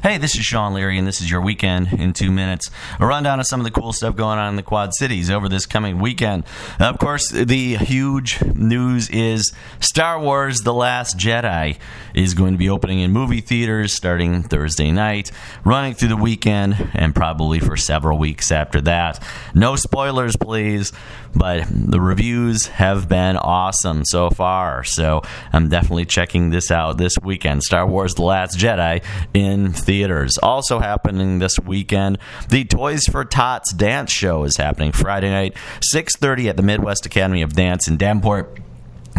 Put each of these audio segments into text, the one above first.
Hey, this is Sean Leary, and this is your weekend in two minutes. A rundown of some of the cool stuff going on in the Quad Cities over this coming weekend. Of course, the huge news is Star Wars The Last Jedi is going to be opening in movie theaters starting Thursday night, running through the weekend, and probably for several weeks after that. No spoilers, please, but the reviews have been awesome so far, so I'm definitely checking this out this weekend. Star Wars The Last Jedi in theaters. Also happening this weekend, the Toys for Tots dance show is happening Friday night, 6:30 at the Midwest Academy of Dance in Davenport.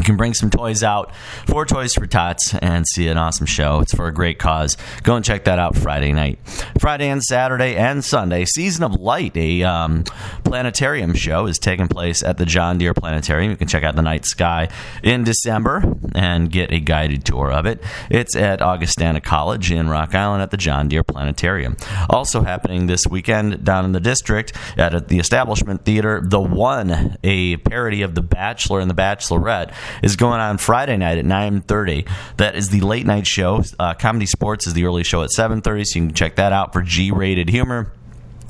Can bring some toys out for Toys for Tots and see an awesome show. It's for a great cause. Go and check that out Friday night. Friday and Saturday and Sunday, Season of Light, a um, planetarium show, is taking place at the John Deere Planetarium. You can check out the night sky in December and get a guided tour of it. It's at Augustana College in Rock Island at the John Deere Planetarium. Also happening this weekend down in the district at the Establishment Theater, The One, a parody of The Bachelor and The Bachelorette is going on Friday night at 9:30. That is the late night show. Uh, Comedy Sports is the early show at 7:30, so you can check that out for G-rated humor.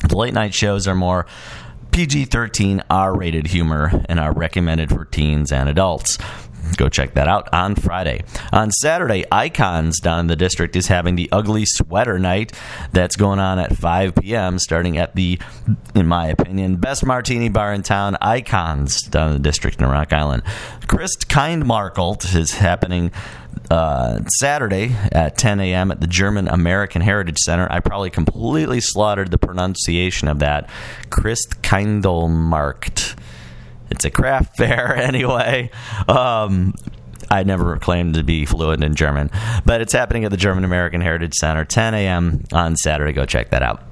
The late night shows are more PG 13 R rated humor and are recommended for teens and adults. Go check that out on Friday. On Saturday, Icons down in the district is having the Ugly Sweater Night. That's going on at 5 p.m., starting at the, in my opinion, best martini bar in town, Icons down in the district in Rock Island. Christ Kindmarkelt is happening uh, Saturday at 10 a.m. at the German American Heritage Center. I probably completely slaughtered the pronunciation of that. Christ Kindlemarkt. It's a craft fair anyway. Um, I never claimed to be fluent in German, but it's happening at the German American Heritage Center, 10 a.m. on Saturday. Go check that out.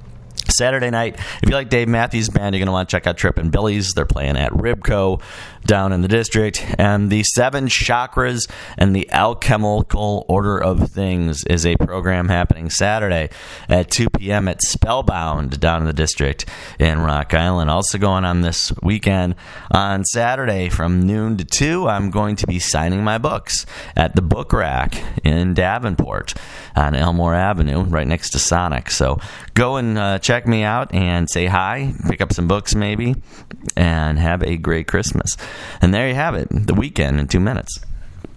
Saturday night, if you like Dave Matthews Band, you're going to want to check out Trippin' Billy's. They're playing at Ribco down in the district. And the Seven Chakras and the Alchemical Order of Things is a program happening Saturday at 2 p.m. at Spellbound down in the district in Rock Island. Also going on this weekend on Saturday from noon to 2, I'm going to be signing my books at the Book Rack in Davenport on Elmore Avenue, right next to Sonic. So go and uh, check me out and say hi, pick up some books maybe, and have a great Christmas. And there you have it, the weekend in two minutes.